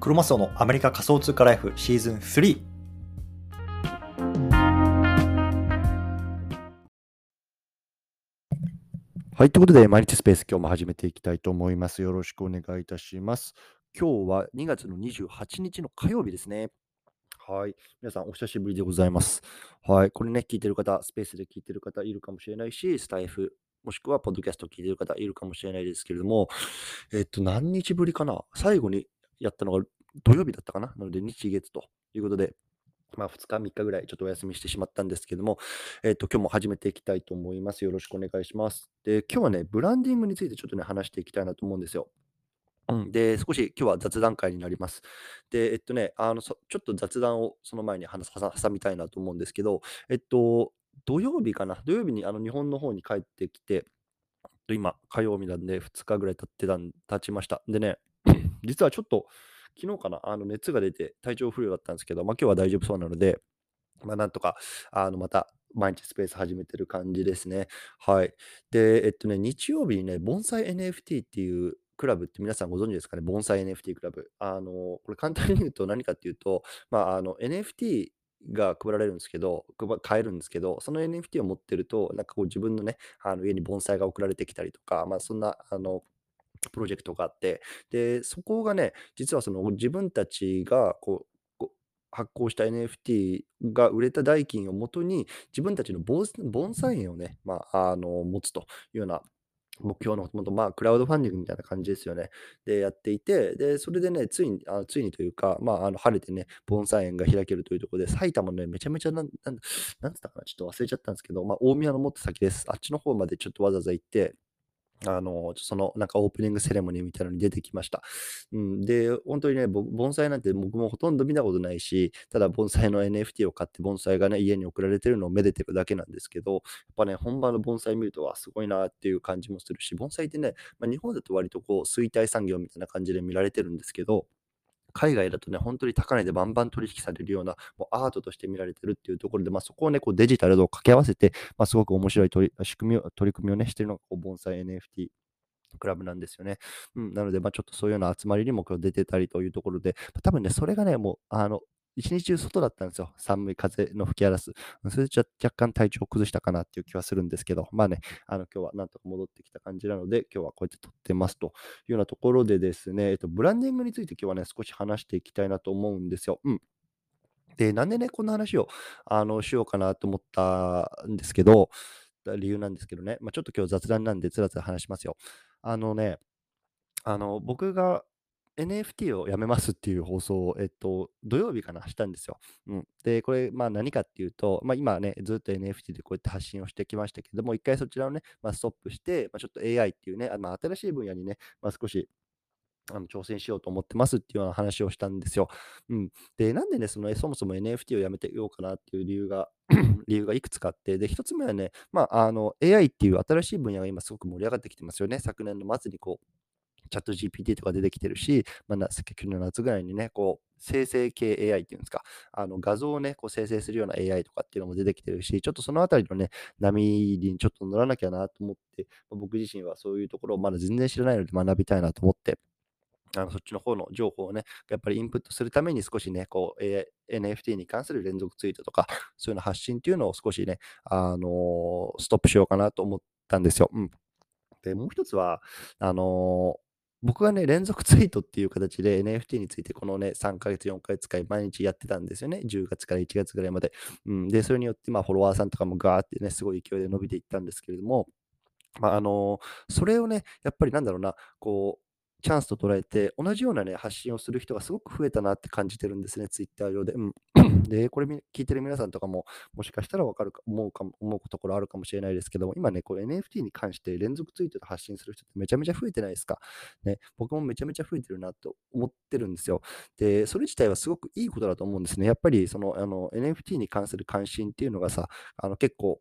クロマスオのアメリカ仮想通貨ライフシーズン3はい。ということで、毎日スペース、今日も始めていきたいと思います。よろしくお願いいたします。今日は2月の28日の火曜日ですね。はい。皆さん、お久しぶりでございます。はい。これね、聞いてる方、スペースで聞いてる方いるかもしれないし、スタイフ、もしくはポッドキャスト聞いてる方いるかもしれないですけれども、えっと、何日ぶりかな？最後にやったのが土曜日だったかな？なので、日月ということで、まあ、2日、3日ぐらいちょっとお休みしてしまったんですけども、えっと、今日も始めていきたいと思います。よろしくお願いします。で、今日はね、ブランディングについてちょっとね、話していきたいなと思うんですよ。うん、で、少し今日は雑談会になります。で、えっとね、あの、ちょっと雑談をその前に話さ挟みたいなと思うんですけど、えっと、土曜日かな、土曜日にあの日本の方に帰ってきて、今、火曜日なんで2日ぐらい経ってたん経ちました。でね、実はちょっと、昨日かな、あの熱が出て体調不良だったんですけど、まあ今日は大丈夫そうなので、まあなんとか、あのまた毎日スペース始めてる感じですね。はい。で、えっとね、日曜日にね、盆栽 NFT っていうクラブって皆さんご存知ですかね、盆栽 NFT クラブ。あの、これ簡単に言うと何かっていうと、まあ、あの NFT が配られるんですけど、買えるんですけど、その NFT を持ってると、なんかこう自分のね、あの家に盆栽が送られてきたりとか、まあそんな、あの、プロジェクトがあって、で、そこがね、実はその自分たちがこう、こう発行した NFT が売れた代金をもとに、自分たちの盆盆栽園をね、まあ、あの、持つというような目標の、本当まあ、クラウドファンディングみたいな感じですよね。で、やっていて、で、それでね、ついに、あついにというか、まあ、あの晴れてね、盆栽園が開けるというところで、埼玉のね、めちゃめちゃなん、なん、なんつったかな、ちょっと忘れちゃったんですけど、まあ、大宮のもっと先です。あっちの方までちょっとわざわざ行って、あの、その、なんかオープニングセレモニーみたいなのに出てきました。うん、で、本当にね、盆栽なんて僕もほとんど見たことないし、ただ盆栽の NFT を買って盆栽がね、家に送られてるのをめでてるだけなんですけど、やっぱね、本場の盆栽見ると、は、すごいなっていう感じもするし、盆栽ってね、まあ、日本だと割とこう、衰退産業みたいな感じで見られてるんですけど、海外だとね、本当に高値でバンバン取引されるような、もうアートとして見られてるっていうところで、まあ、そこをね、こうデジタルと掛け合わせて、まあ、すごく面白い取り仕組みを取り組みをね、してるのがこう盆栽 NFT クラブなんですよね。うん、なので、まあ、ちょっとそういうような集まりにも今日出てたりというところで、多分ね、それがね、もう、あの、一日中外だったんですよ。寒い風の吹き荒らす。それで若干体調を崩したかなっていう気はするんですけど、まあね、あの今日はなんとか戻ってきた感じなので、今日はこうやって撮ってますというようなところでですね、えっと、ブランディングについて今日はね、少し話していきたいなと思うんですよ。うん。で、なんでね、こんな話をあのしようかなと思ったんですけど、理由なんですけどね、まあ、ちょっと今日雑談なんでつらつら話しますよ。あのね、あの、僕が NFT をやめますっていう放送を、えっと、土曜日かな、したんですよ。うん。で、これ、まあ何かっていうと、まあ今ね、ずっと NFT でこうやって発信をしてきましたけども、一回そちらをね、まあ、ストップして、まあ、ちょっと AI っていうね、あまあ、新しい分野にね、まあ、少しあの挑戦しようと思ってますっていうような話をしたんですよ。うん。で、なんでね、そのそもそも NFT をやめてようかなっていう理由が 理由がいくつかあって、で、一つ目はね、まあ、あの、AI っていう新しい分野が今すごく盛り上がってきてますよね。昨年の末にこう、チャット GPT とか出てきてるし、まあ、去年の夏ぐらいにね、こう、生成系 AI っていうんですか、あの画像をね、こう生成するような AI とかっていうのも出てきてるし、ちょっとそのあたりのね、波にちょっと乗らなきゃなと思って、僕自身はそういうところをまだ全然知らないので学びたいなと思って、あのそっちの方の情報をね、やっぱりインプットするために少しね、こう、えー NFT に関する連続ツイートとか、そういうの発信っていうのを少しね、あのーストップしようかなと思ったんですよ。うん。で、もう一つは、あのー僕はね、連続ツイートっていう形で NFT についてこのね、3ヶ月、4ヶ月間毎日やってたんですよね。10月から1月ぐらいまで。うん。で、それによって、まあ、フォロワーさんとかもガーってね、すごい勢いで伸びていったんですけれども、まあ、あのそれをね、やっぱりなんだろうな、こう、チャンスと捉えて、同じようなね、発信をする人がすごく増えたなって感じてるんですね、ツイッター上で。うん。で、これみ聞いてる皆さんとかも、もしかしたらわかるか、思うかも、思うところあるかもしれないですけども、今ね、これ NFT に関して連続ツイートで発信する人ってめちゃめちゃ増えてないですか？ね、僕もめちゃめちゃ増えてるなと思ってるんですよ。で、それ自体はすごくいいことだと思うんですね。やっぱり、その、あの、NFT に関する関心っていうのがさ、あの、結構、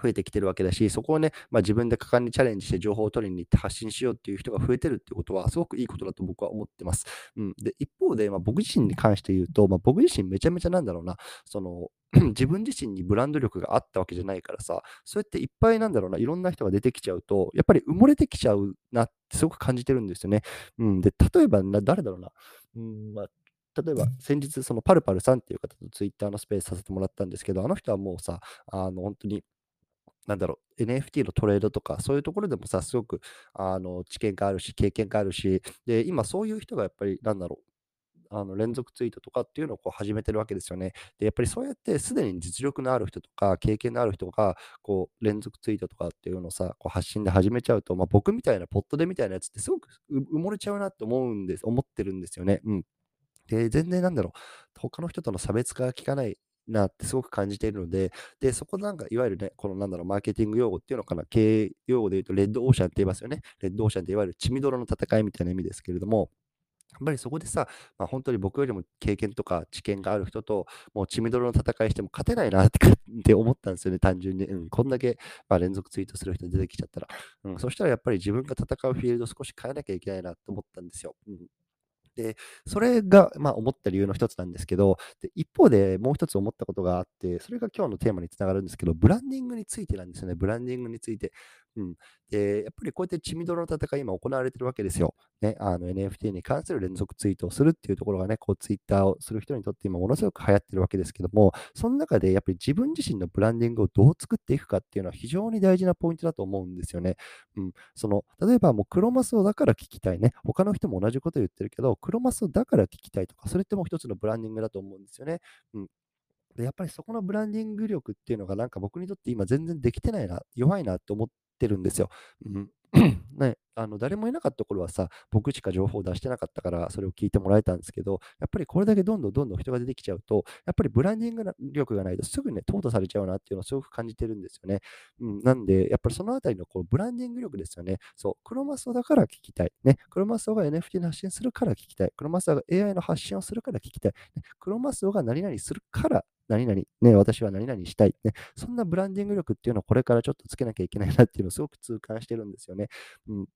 増えてきてるわけだし、そこをね、まあ、自分で果敢にチャレンジして情報を取りに行って発信しようっていう人が増えてるっていうことは、すごくいいことだと僕は思ってます。うん、で一方で、まあ、僕自身に関して言うと、まあ、僕自身めちゃめちゃなんだろうな、その 自分自身にブランド力があったわけじゃないからさ、そうやっていっぱいなんだろうな、いろんな人が出てきちゃうと、やっぱり埋もれてきちゃうなってすごく感じてるんですよね。うん、で、例えばな、誰だろうな、うんまあ、例えば先日、そのパルパルさんっていう方とツイッターのスペースさせてもらったんですけど、あの人はもうさ、あの本当になんだろう、NFT のトレードとか、そういうところでもさ、すごくあの知見があるし、経験があるし、で、今そういう人がやっぱり、なんだろう、あの連続ツイートとかっていうのをこう始めてるわけですよね。で、やっぱりそうやってすでに実力のある人とか経験のある人がこう連続ツイートとかっていうのをさ、こう発信で始めちゃうと、まあ、僕みたいなポットでみたいなやつってすごく埋もれちゃうなって思うんです、思ってるんですよね。うん。で、全然なんだろう、他の人との差別化が効かないなってすごく感じているので、で、そこなんか、いわゆるね、このなんだろう、マーケティング用語っていうのかな、経営用語で言うと、レッドオーシャンって言いますよね。レッドオーシャンっていわゆる血みどろの戦いみたいな意味ですけれども、やっぱりそこでさ、まあ、本当に僕よりも経験とか知見がある人と、もう血みどろの戦いしても勝てないなって思ったんですよね、単純に。うん、こんだけ、まあ、連続ツイートする人出てきちゃったら。うん、そしたらやっぱり自分が戦うフィールドを少し変えなきゃいけないなと思ったんですよ。うんで、それが、まあ、思った理由の一つなんですけど、で一方でもう一つ思ったことがあって、それが今日のテーマにつながるんですけど、ブランディングについてなんですよね。ブランディングについて。うん。で、やっぱりこうやって血みどろの戦い今行われてるわけですよ。ね、あの NFT に関する連続ツイートをするっていうところがね、こうツイッターをする人にとって今ものすごく流行ってるわけですけども、その中でやっぱり自分自身のブランディングをどう作っていくかっていうのは非常に大事なポイントだと思うんですよね。うん。その、例えばもう黒マスオだから聞きたいね。他の人も同じこと言ってるけど、黒マスオだから聞きたいとか、それってもう一つのブランディングだと思うんですよね。うん。で、やっぱりそこのブランディング力っていうのがなんか僕にとって今全然できてないな、弱いなって思ってるんですよ。うん。ね、あの誰もいなかった頃はさ、僕しか情報を出してなかったから、それを聞いてもらえたんですけど、やっぱりこれだけどんどんどんどん人が出てきちゃうと、やっぱりブランディング力がないとすぐね、淘汰されちゃうなっていうのをすごく感じてるんですよね。うん、なんで、やっぱりそのあたりのこうブランディング力ですよね。そう、クロマスオだから聞きたい。ね、クロマスオが NFT の発信するから聞きたい。クロマスオが AI の発信をするから聞きたい。ね、クロマスオが何々するから何々、ね、私は何々したい、ね。そんなブランディング力っていうのをこれからちょっとつけなきゃいけないなっていうのをすごく痛感してるんですよね。うん、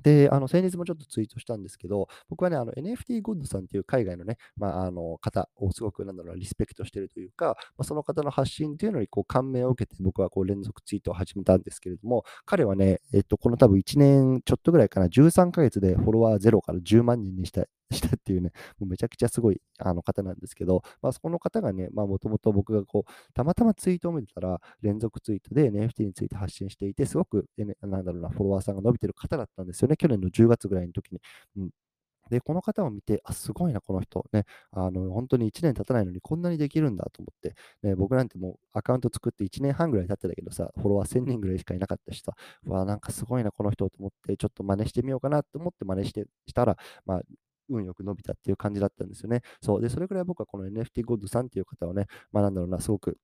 で、あの、先日もちょっとツイートしたんですけど、僕はね、あの、NFT ゴッドさんっていう海外のね、まあ、あの、方をすごく、なんだろうリスペクトしてるというか、まあ、その方の発信っていうのに、こう、感銘を受けて、僕はこう、連続ツイートを始めたんですけれども、彼はね、えっと、この多分1年ちょっとぐらいかな、13ヶ月でフォロワー0から10万人にしたしたっていうね、もうめちゃくちゃすごいあの方なんですけど、まあ、そこの方がね、もともと僕がこう、たまたまツイートを見てたら、連続ツイートで NFT について発信していて、すごく、N、なんだろうな、フォロワーさんが伸びてる方だったんですよね、去年の10月ぐらいの時に。うんで、この方を見て、あ、すごいな、この人。ね、あの、本当に1年経たないのにこんなにできるんだと思って、ね、僕なんてもうアカウント作って1年半ぐらい経ってたけどさ、フォロワー1000人ぐらいしかいなかったしさ、わ、なんかすごいな、この人と思って、ちょっと真似してみようかなと思って真似してしたら、まあ、運よく伸びたっていう感じだったんですよね。そう。で、それくらい僕はこの NFT ゴッドさんっていう方をね、まあなんだろうな、すごく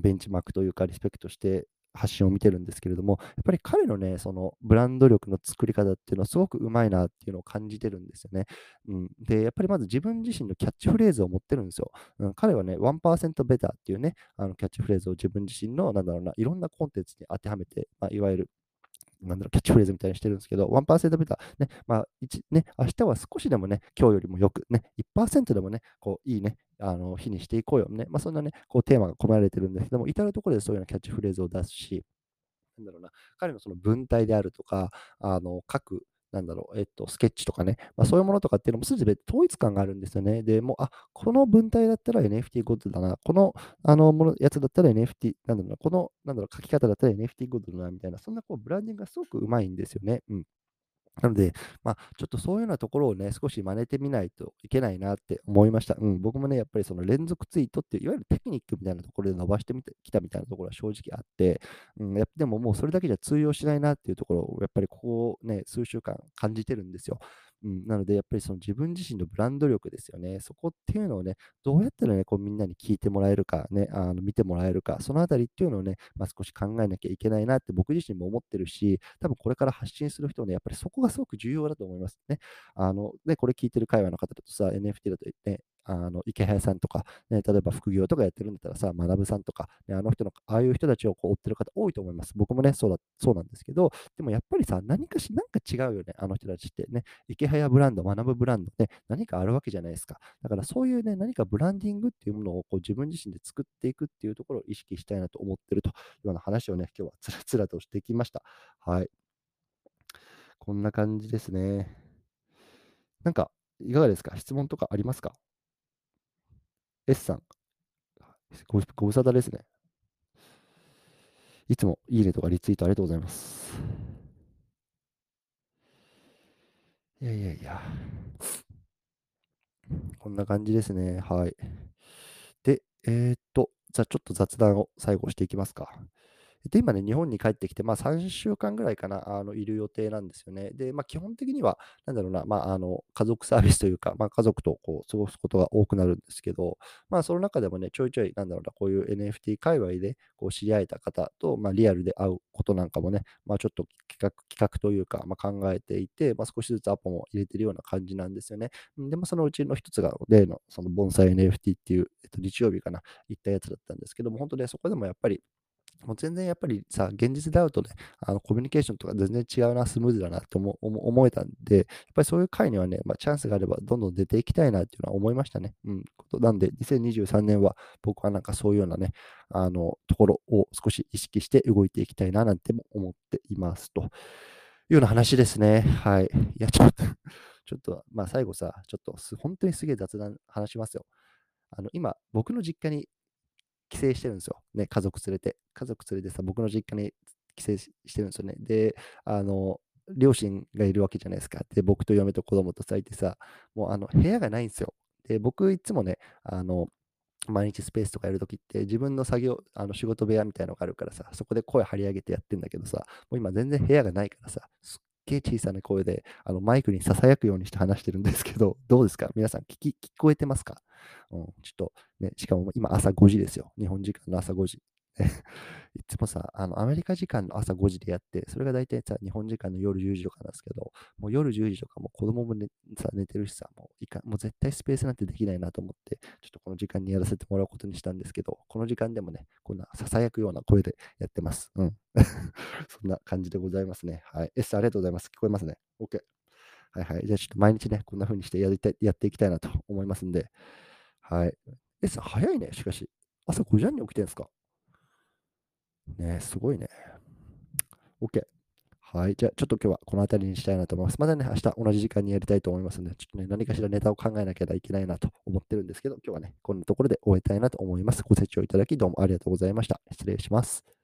ベンチマークというかリスペクトして発信を見てるんですけれども、やっぱり彼のね、そのブランド力の作り方っていうのはすごくうまいなっていうのを感じてるんですよね。うん、で、やっぱりまず自分自身のキャッチフレーズを持ってるんですよ。うん、彼はね、1%ベターっていうね、あのキャッチフレーズを自分自身の、なんだろうな、いろんなコンテンツに当てはめて、まあ、いわゆるなんだろう、キャッチフレーズみたいにしてるんですけど、1%ベター、ね、まあ、ね、明日は少しでもね、今日よりもよく、ね、1%でもね、こう、いいね、あの、日にしていこうよね。まあ、そんなね、こう、テーマが込められてるんですけども、至るところでそういうようなキャッチフレーズを出すし、なんだろうな、彼のその文体であるとか、あの、書くなんだろう、えっと、スケッチとかね、まあ、そういうものとかっていうのもすべて統一感があるんですよね。で、もう、あ、この文体だったら NFT ゴッドだな、この、あの、もの、やつだったら NFT、なんだろうな、この、なんだろう、書き方だったら NFT ゴッドだな、みたいな、そんなこう、ブランディングがすごくうまいんですよね。うん。なので、まあ、ちょっとそういうようなところをね、少し真似てみないといけないなって思いました。うん、僕もね、やっぱりその連続ツイートっていう、いわゆるテクニックみたいなところで伸ばしてみてきたみたいなところは正直あって、うん、やでももうそれだけじゃ通用しないなっていうところを、やっぱりここね、数週間感じてるんですよ。うん、なので、やっぱりその自分自身のブランド力ですよね。そこっていうのをね、どうやったらね、こうみんなに聞いてもらえるか、ね、あの見てもらえるか、そのあたりっていうのをね、まあ、少し考えなきゃいけないなって僕自身も思ってるし、多分これから発信する人はね、やっぱりそこがすごく重要だと思いますね。あの、ね、これ聞いてる会話の方だとさ、NFT だとね、あの池早さんとか、ね、例えば副業とかやってるんだったらさ、学さんとか、ね、あの人の、ああいう人たちをこう追ってる方多いと思います。僕もね、そうだ、そうなんですけど、でもやっぱりさ、何かし、なんか違うよね、あの人たちってね。池早ブランド、学ぶブランドね、何かあるわけじゃないですか。だからそういうね、何かブランディングっていうものをこう自分自身で作っていくっていうところを意識したいなと思ってるというような話をね、今日はつらつらとしてきました。はい。こんな感じですね。なんか、いかがですか？質問とかありますか？?S さん。ごご無沙汰ですね。いつもいいねとかリツイートありがとうございます。いやいやいや。こんな感じですね。はい。で、えー、っと、じゃあちょっと雑談を最後していきますか。で、今ね、日本に帰ってきて、まあ3週間ぐらいかな、あの、いる予定なんですよね。で、まあ基本的には、なんだろうな、まああの、家族サービスというか、まあ家族とこう、過ごすことが多くなるんですけど、まあその中でもね、ちょいちょい、なんだろうな、こういう NFT 界隈で、こう、知り合えた方と、まあリアルで会うことなんかもね、まあちょっと企画、企画というか、まあ考えていて、まあ少しずつアポも入れてるような感じなんですよね。で、もそのうちの一つが、例の、その盆栽 NFT っていう、えっと、日曜日かな、行ったやつだったんですけども、本当ね、そこでもやっぱり、もう全然やっぱりさ、現実で会うとね、あのコミュニケーションとか全然違うな、スムーズだなって思思えたんで、やっぱりそういう回にはね、まあ、チャンスがあればどんどん出ていきたいなっていうのは思いましたね。うん。なんで、2023年は僕はなんかそういうようなね、あの、ところを少し意識して動いていきたいななんても思っていますというような話ですね。はい。いや、ちょっとちょっと、まあ最後さ、ちょっと本当にすげえ雑談話しますよ。あの、今、僕の実家に帰省してるんですよ。ね、家族連れて。家族連れてさ、僕の実家に帰省してるんですよね。で、あの、両親がいるわけじゃないですか。で、僕と嫁と子供とさいてさ、もうあの部屋がないんですよ。で、僕いつもね、あの、毎日スペースとかやるときって自分の作業、あの仕事部屋みたいなのがあるからさ、そこで声張り上げてやってんだけどさ、もう今全然部屋がないからさ、すっげえ小さな声であのマイクに囁くようにして話してるんですけど、どうですか？皆さん聞き、聞こえてますか？うん、ちょっとね、しかも今朝5時ですよ。日本時間の朝5時。いつもさ、あの、アメリカ時間の朝5時でやって、それが大体さ、日本時間の夜10時とかなんですけど、もう夜10時とかも子供も、ね、さ寝てるしさ、もういかもう絶対スペースなんてできないなと思って、ちょっとこの時間にやらせてもらうことにしたんですけど、この時間でもね、こんな囁くような声でやってます。うん。そんな感じでございますね。はい。S ありがとうございます。聞こえますね。OK。はいはい。じゃあちょっと毎日ね、こんな風にしてやりたやっていきたいなと思いますんで、はい。S 早いね、しかし。朝5時半に起きてるんですか？ねすごいね。OK。はい。じゃあ、ちょっと今日はこの辺りにしたいなと思います。またね、明日同じ時間にやりたいと思いますので、ちょっとね、何かしらネタを考えなきゃいけないなと思ってるんですけど、今日はね、こんなところで終えたいなと思います。ご清聴いただき、どうもありがとうございました。失礼します。